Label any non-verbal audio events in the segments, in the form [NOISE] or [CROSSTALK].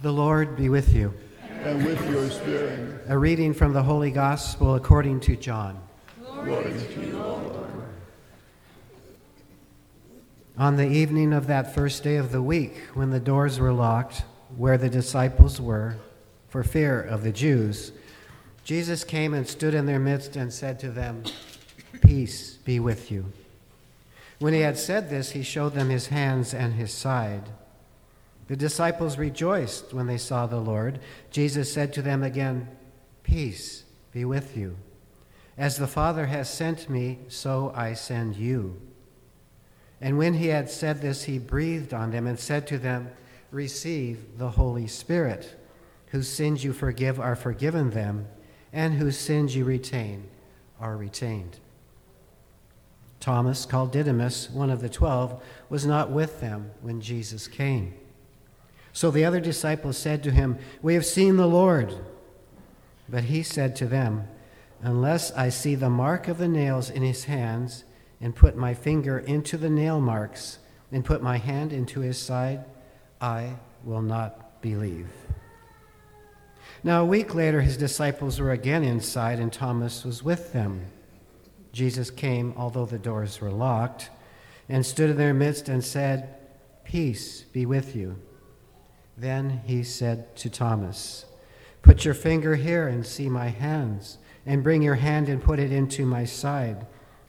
The Lord be with you. and with your spirit. A reading from the Holy Gospel according to John. Glory to you, O Lord. On the evening of that first day of the week, when the doors were locked where the disciples were, for fear of the Jews, Jesus came and stood in their midst and said to them, Peace be with you. When he had said this, he showed them his hands and his side. The disciples rejoiced when they saw the Lord. Jesus said to them again, Peace be with you. As the Father has sent me, so I send you. And when he had said this, he breathed on them and said to them, Receive the Holy Spirit. Whose sins you forgive are forgiven them, and whose sins you retain are retained. Thomas, called Didymus, one of the twelve, was not with them when Jesus came. So the other disciples said to him, We have seen the Lord. But he said to them, Unless I see the mark of the nails in his hands, and put my finger into the nail marks, and put my hand into his side, I will not believe. Now, a week later, his disciples were again inside, and Thomas was with them. Jesus came, although the doors were locked, and stood in their midst and said, Peace be with you. Then he said to Thomas, Put your finger here and see my hands, and bring your hand and put it into my side,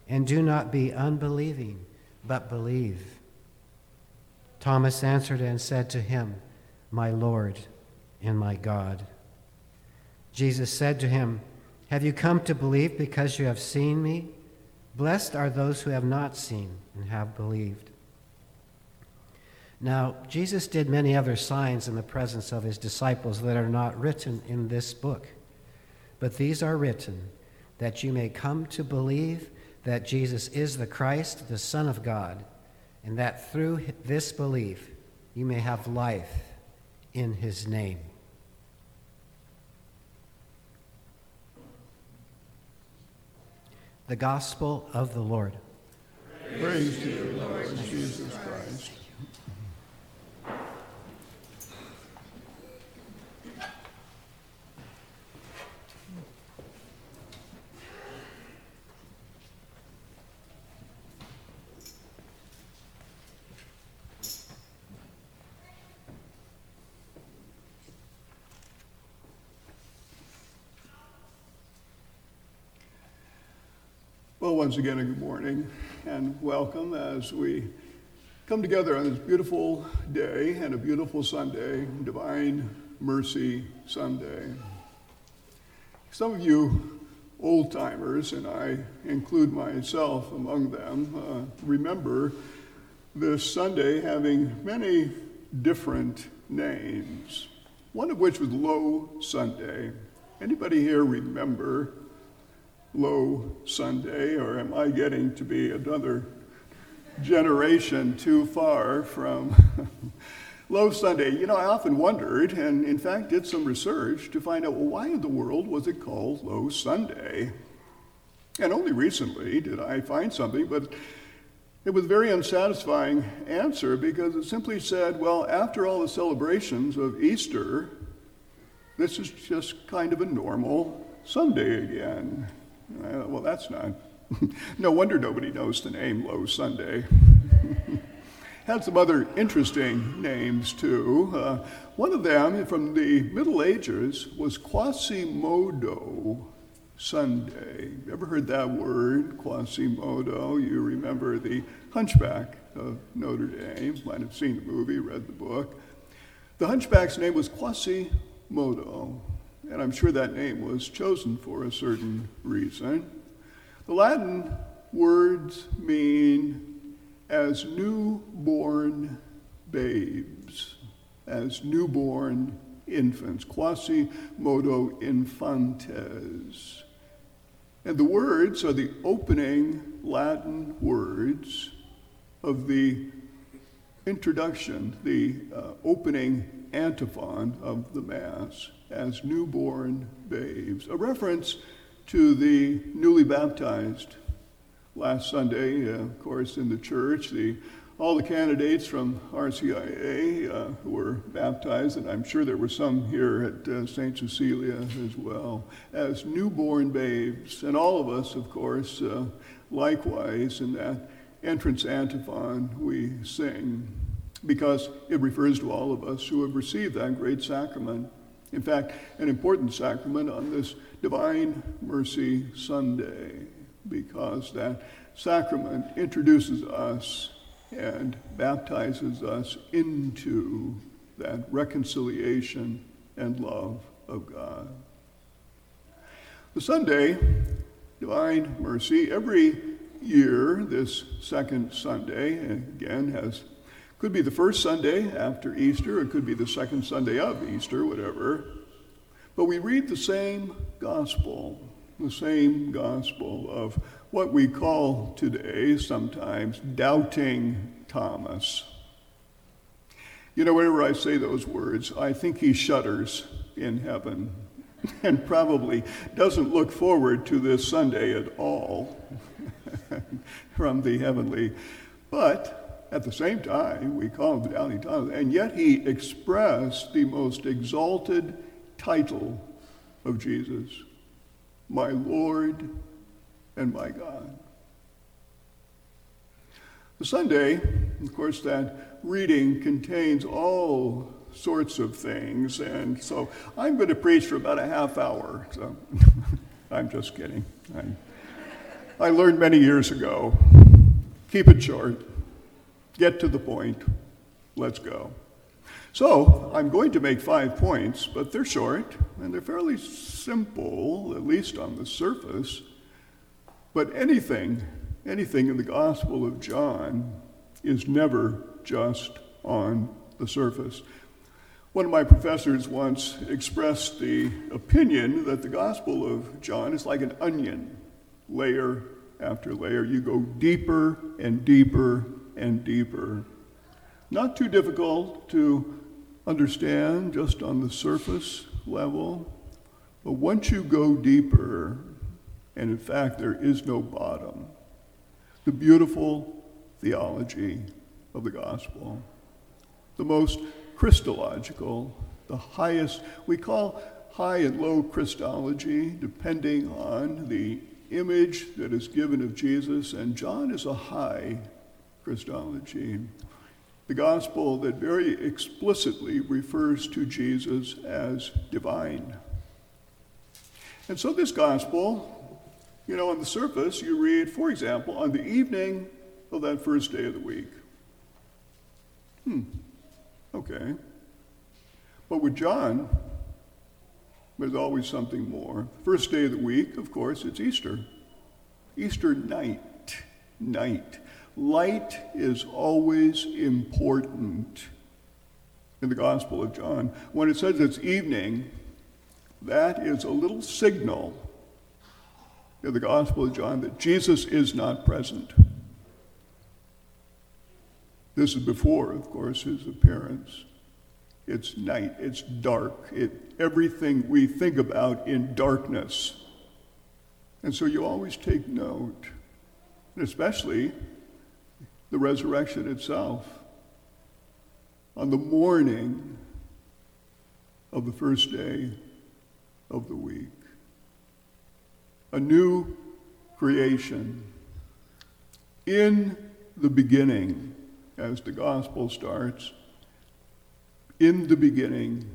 and do not be unbelieving, but believe. Thomas answered and said to him, My Lord and my God. Jesus said to him, Have you come to believe because you have seen me? Blessed are those who have not seen and have believed. Now, Jesus did many other signs in the presence of his disciples that are not written in this book. But these are written that you may come to believe that Jesus is the Christ, the Son of God, and that through this belief you may have life in his name. The Gospel of the Lord. Praise to you, Lord Jesus Christ. Well, once again, a good morning and welcome as we come together on this beautiful day and a beautiful Sunday, Divine Mercy Sunday. Some of you old timers, and I include myself among them, uh, remember this Sunday having many different names, one of which was Low Sunday. Anybody here remember Low Sunday, or am I getting to be another generation too far from [LAUGHS] Low Sunday? You know, I often wondered, and in fact did some research to find out well, why in the world was it called Low Sunday? And only recently did I find something, but it was a very unsatisfying answer because it simply said, well, after all the celebrations of Easter, this is just kind of a normal Sunday again. Well, that's not. [LAUGHS] no wonder nobody knows the name Low Sunday. [LAUGHS] Had some other interesting names too. Uh, one of them from the Middle Ages was Quasimodo Sunday. Ever heard that word, Quasimodo? You remember the Hunchback of Notre Dame. Might have seen the movie, read the book. The Hunchback's name was Quasimodo and I'm sure that name was chosen for a certain reason. The Latin words mean as newborn babes, as newborn infants, quasi modo infantes. And the words are the opening Latin words of the introduction, the uh, opening antiphon of the Mass as newborn babes, a reference to the newly baptized. Last Sunday, uh, of course, in the church, the all the candidates from RCIA uh, who were baptized, and I'm sure there were some here at uh, St. Cecilia as well, as newborn babes. And all of us, of course, uh, likewise, in that entrance antiphon we sing, because it refers to all of us who have received that great sacrament. In fact, an important sacrament on this Divine Mercy Sunday, because that sacrament introduces us and baptizes us into that reconciliation and love of God. The Sunday, Divine Mercy, every year, this second Sunday, again, has could be the first Sunday after Easter, it could be the second Sunday of Easter, whatever. But we read the same gospel, the same gospel of what we call today sometimes doubting Thomas. You know, whenever I say those words, I think he shudders in heaven [LAUGHS] and probably doesn't look forward to this Sunday at all [LAUGHS] from the heavenly. But at the same time, we call him doubting Thomas, and yet he expressed the most exalted title of Jesus my Lord and my God. The Sunday, of course, that reading contains all sorts of things, and so I'm going to preach for about a half hour. So [LAUGHS] I'm just kidding. I, I learned many years ago keep it short, get to the point, let's go. So I'm going to make five points, but they're short and they're fairly simple, at least on the surface. But anything, anything in the Gospel of John is never just on the surface. One of my professors once expressed the opinion that the Gospel of John is like an onion, layer after layer. You go deeper and deeper and deeper. Not too difficult to understand just on the surface level, but once you go deeper, and in fact, there is no bottom. The beautiful theology of the gospel, the most Christological, the highest, we call high and low Christology, depending on the image that is given of Jesus, and John is a high Christology. The gospel that very explicitly refers to Jesus as divine. And so, this gospel you know, on the surface, you read, for example, on the evening of that first day of the week. Hmm, okay. But with John, there's always something more. First day of the week, of course, it's Easter. Easter night. Night. Light is always important in the Gospel of John. When it says it's evening, that is a little signal in the Gospel of John that Jesus is not present. This is before, of course, his appearance. It's night, it's dark, it, everything we think about in darkness. And so you always take note, and especially the resurrection itself. On the morning of the first day of the week a new creation. In the beginning, as the gospel starts, in the beginning,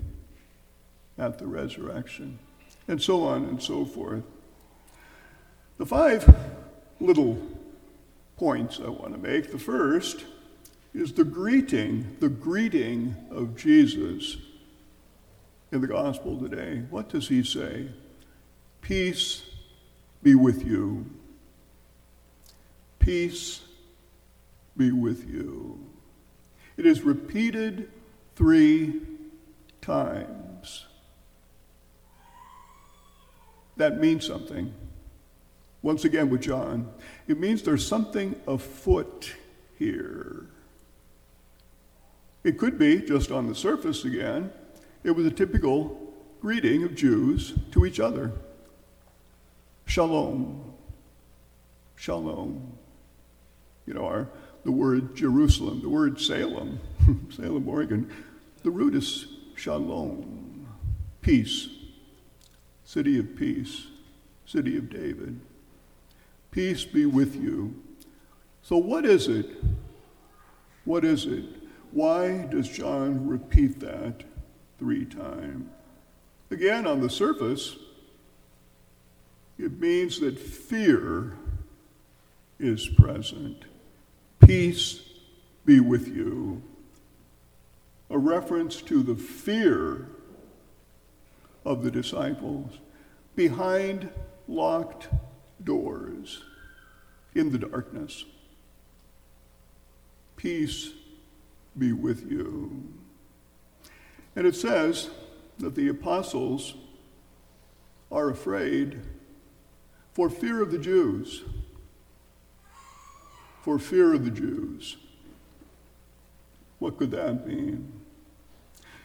at the resurrection, and so on and so forth. The five little points I want to make. The first is the greeting, the greeting of Jesus in the gospel today. What does he say? Peace be with you. Peace be with you. It is repeated three times. That means something. Once again, with John, it means there's something afoot here. It could be just on the surface again. It was a typical greeting of Jews to each other. Shalom. Shalom. You know, our the word Jerusalem, the word Salem, [LAUGHS] Salem, Oregon. The root is shalom, peace, city of peace, city of David. Peace be with you. So, what is it? What is it? Why does John repeat that three times? Again, on the surface, it means that fear is present. Peace be with you. A reference to the fear of the disciples behind locked doors in the darkness. Peace be with you. And it says that the apostles are afraid for fear of the Jews. For fear of the Jews. What could that mean?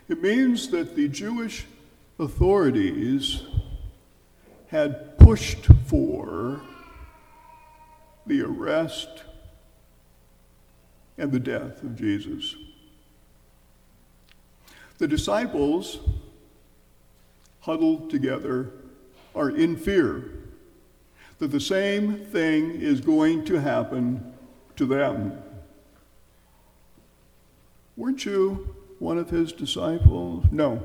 It means that the Jewish authorities had pushed for the arrest and the death of Jesus. The disciples, huddled together, are in fear that the same thing is going to happen to them. Weren't you one of his disciples? No.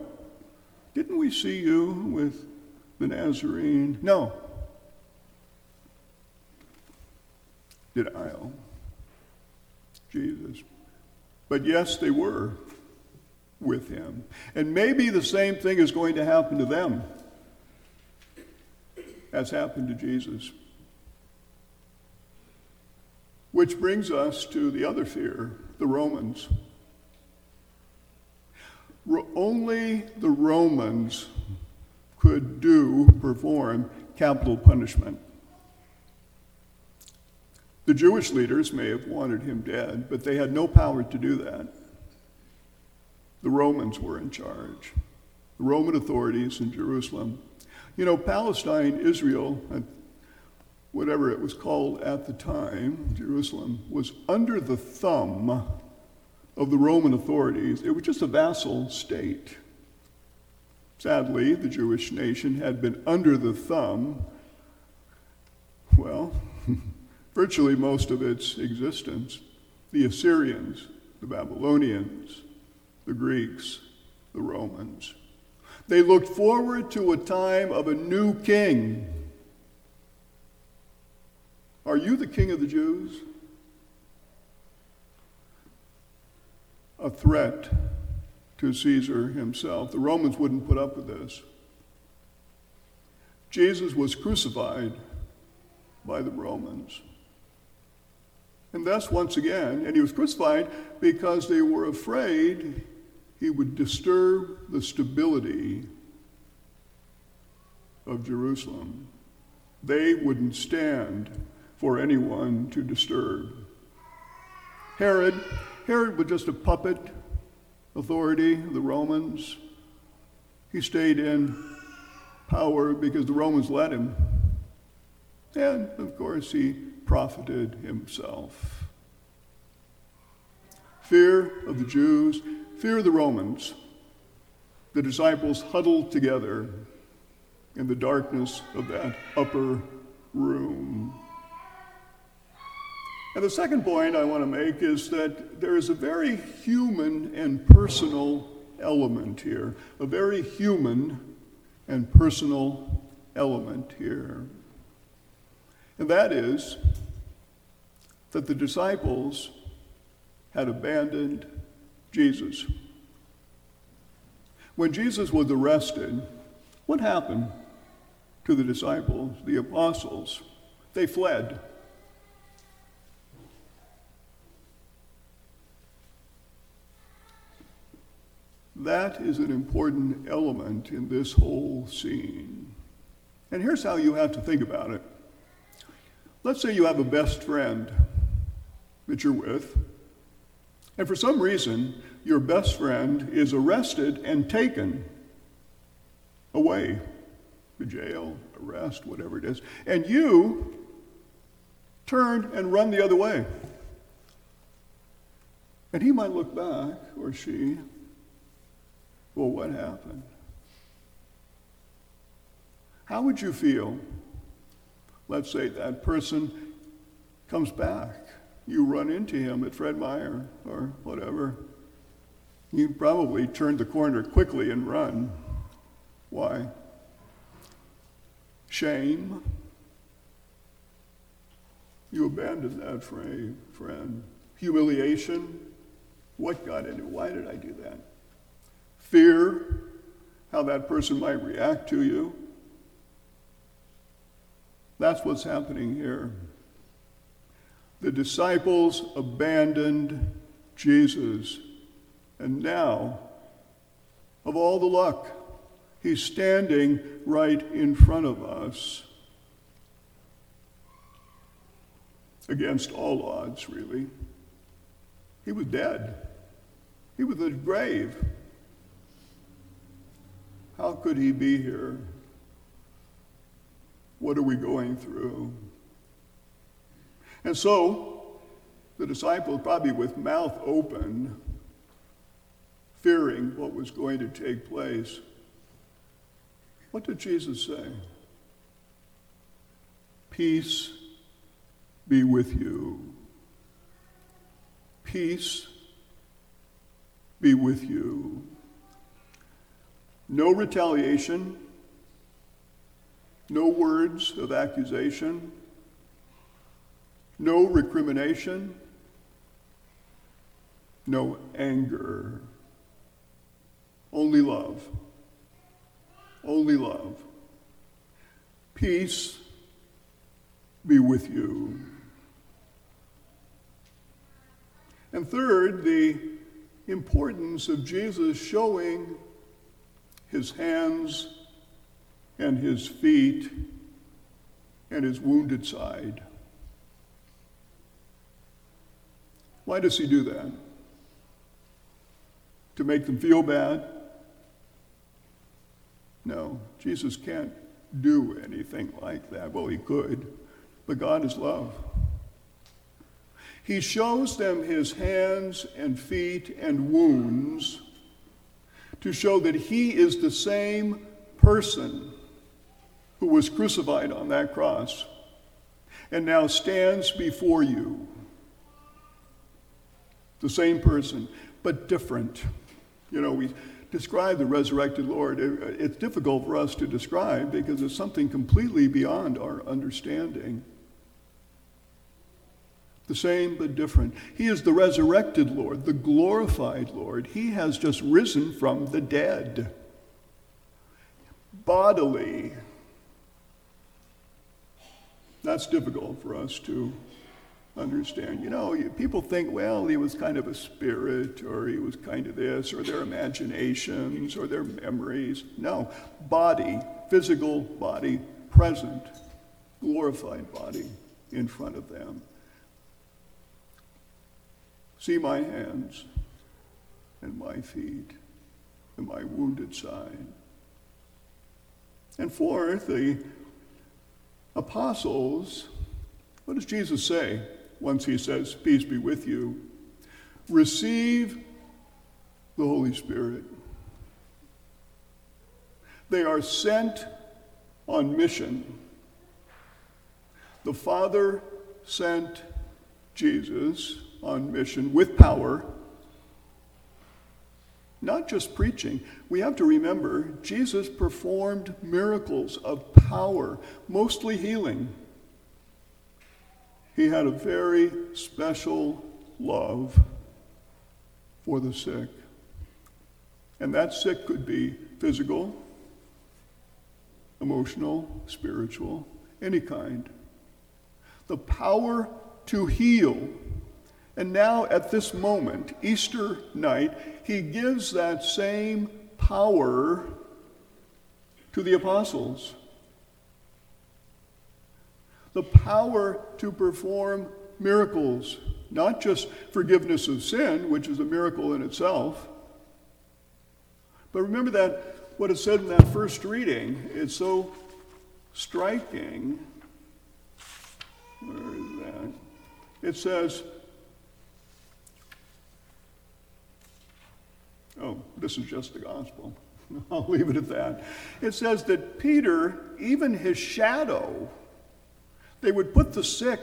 Didn't we see you with the Nazarene? No. Denial. Jesus. But yes, they were with him. And maybe the same thing is going to happen to them as happened to Jesus. Which brings us to the other fear the Romans. Only the Romans could do, perform capital punishment. The Jewish leaders may have wanted him dead, but they had no power to do that. The Romans were in charge, the Roman authorities in Jerusalem. You know, Palestine, Israel, whatever it was called at the time, Jerusalem, was under the thumb of the Roman authorities. It was just a vassal state. Sadly, the Jewish nation had been under the thumb, well, [LAUGHS] virtually most of its existence. The Assyrians, the Babylonians, the Greeks, the Romans. They looked forward to a time of a new king. Are you the king of the Jews? A threat to Caesar himself. The Romans wouldn't put up with this. Jesus was crucified by the Romans. And thus, once again, and he was crucified because they were afraid he would disturb the stability of Jerusalem. They wouldn't stand for anyone to disturb. Herod, Herod was just a puppet authority, of the Romans. He stayed in power because the Romans let him. And of course, he profited himself. Fear of the Jews, fear of the Romans. The disciples huddled together in the darkness of that upper room. And the second point I want to make is that there is a very human and personal element here, a very human and personal element here. And that is that the disciples had abandoned Jesus. When Jesus was arrested, what happened to the disciples, the apostles? They fled. That is an important element in this whole scene. And here's how you have to think about it. Let's say you have a best friend that you're with, and for some reason, your best friend is arrested and taken away to jail, arrest, whatever it is, and you turn and run the other way. And he might look back, or she, well, what happened? How would you feel? Let's say that person comes back. You run into him at Fred Meyer or whatever. You probably turn the corner quickly and run. Why? Shame. You abandoned that friend. Humiliation. What got into? Why did I do that? Fear. How that person might react to you. That's what's happening here. The disciples abandoned Jesus. And now, of all the luck, he's standing right in front of us. Against all odds, really. He was dead. He was in the grave. How could he be here? What are we going through? And so, the disciples, probably with mouth open, fearing what was going to take place, what did Jesus say? Peace be with you. Peace be with you. No retaliation, no words of accusation, no recrimination, no anger, only love. Only love. Peace be with you. And third, the importance of Jesus showing his hands and his feet and his wounded side. Why does he do that? To make them feel bad? No, Jesus can't do anything like that. Well, he could, but God is love. He shows them his hands and feet and wounds to show that he is the same person who was crucified on that cross and now stands before you. The same person, but different. You know, we describe the resurrected Lord. It's difficult for us to describe because it's something completely beyond our understanding. The same but different. He is the resurrected Lord, the glorified Lord. He has just risen from the dead, bodily. That's difficult for us to understand. You know, people think, well, he was kind of a spirit, or he was kind of this, or their imaginations, or their memories. No, body, physical body, present, glorified body in front of them. See my hands and my feet and my wounded side. And fourth, the apostles, what does Jesus say once he says, Peace be with you? Receive the Holy Spirit. They are sent on mission. The Father sent Jesus on mission with power, not just preaching. We have to remember Jesus performed miracles of power, mostly healing. He had a very special love for the sick. And that sick could be physical, emotional, spiritual, any kind. The power to heal and now, at this moment, Easter night, he gives that same power to the apostles. The power to perform miracles, not just forgiveness of sin, which is a miracle in itself. But remember that what it said in that first reading is so striking. Where is that? It says, Oh, this is just the gospel. [LAUGHS] I'll leave it at that. It says that Peter, even his shadow, they would put the sick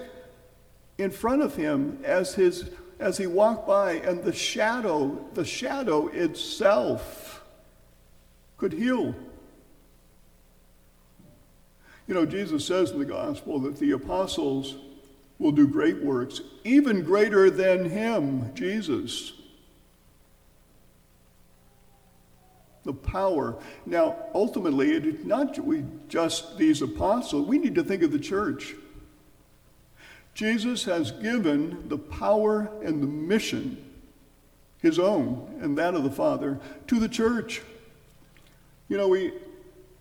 in front of him as his as he walked by and the shadow the shadow itself could heal you know jesus says in the gospel that the apostles will do great works even greater than him jesus the power now ultimately it is not we just these apostles we need to think of the church Jesus has given the power and the mission, his own and that of the Father, to the church. You know, we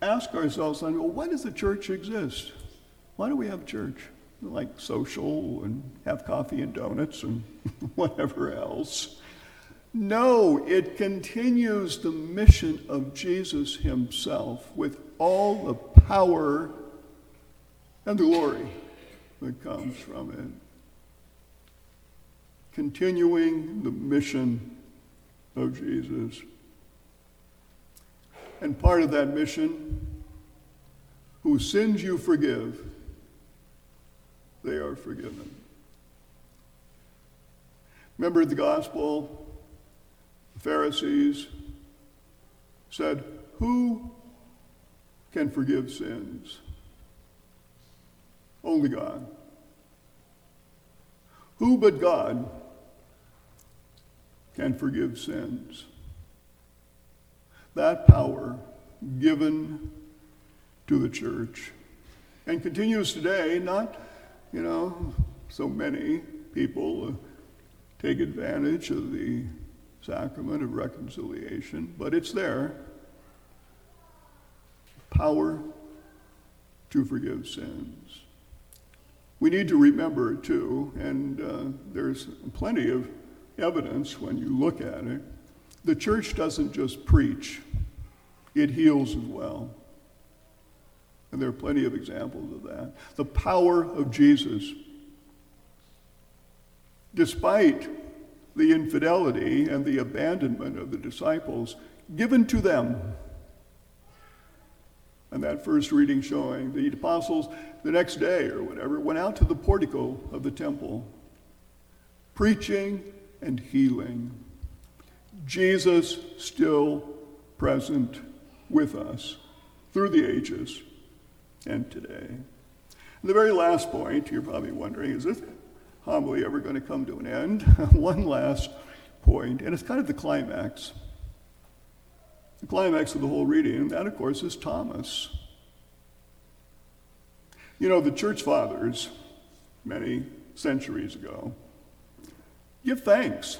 ask ourselves, well, why does the church exist? Why do we have church? Like social and have coffee and donuts and [LAUGHS] whatever else. No, it continues the mission of Jesus himself with all the power and the glory that comes from it. Continuing the mission of Jesus. And part of that mission, whose sins you forgive, they are forgiven. Remember the gospel? Pharisees said, Who can forgive sins? Only God. Who but God can forgive sins? That power given to the church and continues today, not, you know, so many people take advantage of the sacrament of reconciliation, but it's there. Power to forgive sins. We need to remember, too, and uh, there's plenty of evidence when you look at it, the church doesn't just preach, it heals as well. And there are plenty of examples of that. The power of Jesus, despite the infidelity and the abandonment of the disciples, given to them. And that first reading showing the apostles the next day or whatever went out to the portico of the temple, preaching and healing. Jesus still present with us through the ages and today. And the very last point, you're probably wondering, is this homily ever going to come to an end? [LAUGHS] One last point, and it's kind of the climax. The climax of the whole reading, and that, of course, is Thomas. You know, the church fathers, many centuries ago, give thanks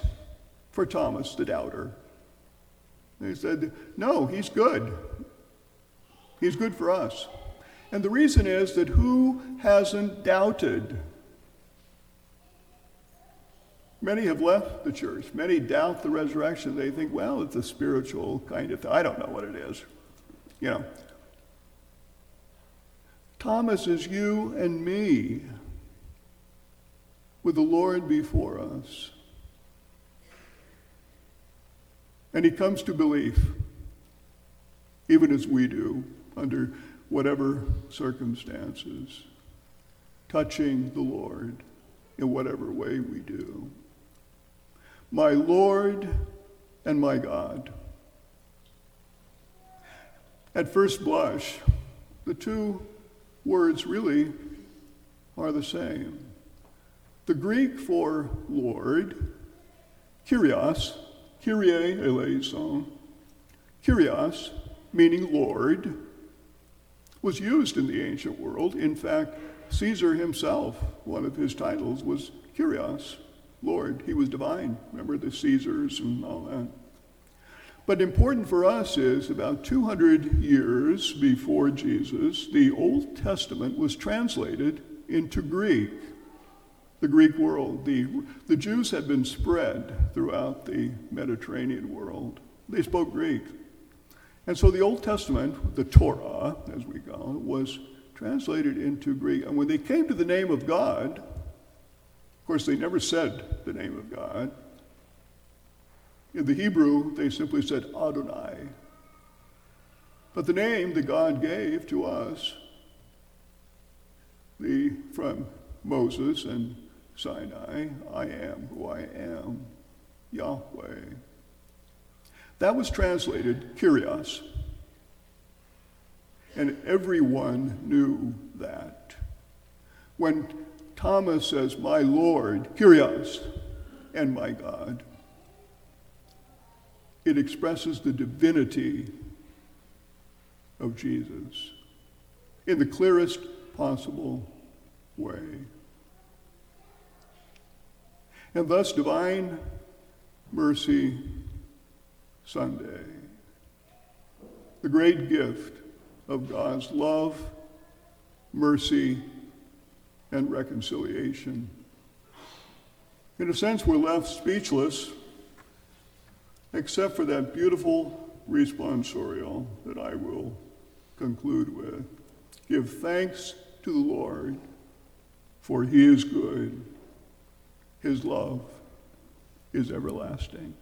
for Thomas the doubter. They said, no, he's good. He's good for us. And the reason is that who hasn't doubted? Many have left the church. Many doubt the resurrection. They think, well, it's a spiritual kind of thing. I don't know what it is. You know. Thomas is you and me with the Lord before us. And he comes to belief, even as we do, under whatever circumstances, touching the Lord in whatever way we do. My Lord and my God. At first blush, the two words really are the same. The Greek for Lord, Kyrios, Kyrie eleison, Kyrios, meaning Lord, was used in the ancient world. In fact, Caesar himself, one of his titles was Kyrios, Lord. He was divine. Remember the Caesars and all that. But important for us is about 200 years before Jesus, the Old Testament was translated into Greek, the Greek world. The, the Jews had been spread throughout the Mediterranean world. They spoke Greek. And so the Old Testament, the Torah, as we call it, was translated into Greek. And when they came to the name of God, course, they never said the name of God. In the Hebrew, they simply said Adonai. But the name that God gave to us, the from Moses and Sinai, I am who I am, Yahweh. That was translated Kyrios. And everyone knew that. When Thomas says, My Lord, Kyrios, and my God, it expresses the divinity of Jesus in the clearest possible way. And thus, Divine Mercy Sunday, the great gift of God's love, mercy, and reconciliation. In a sense, we're left speechless, except for that beautiful responsorial that I will conclude with. Give thanks to the Lord, for he is good. His love is everlasting.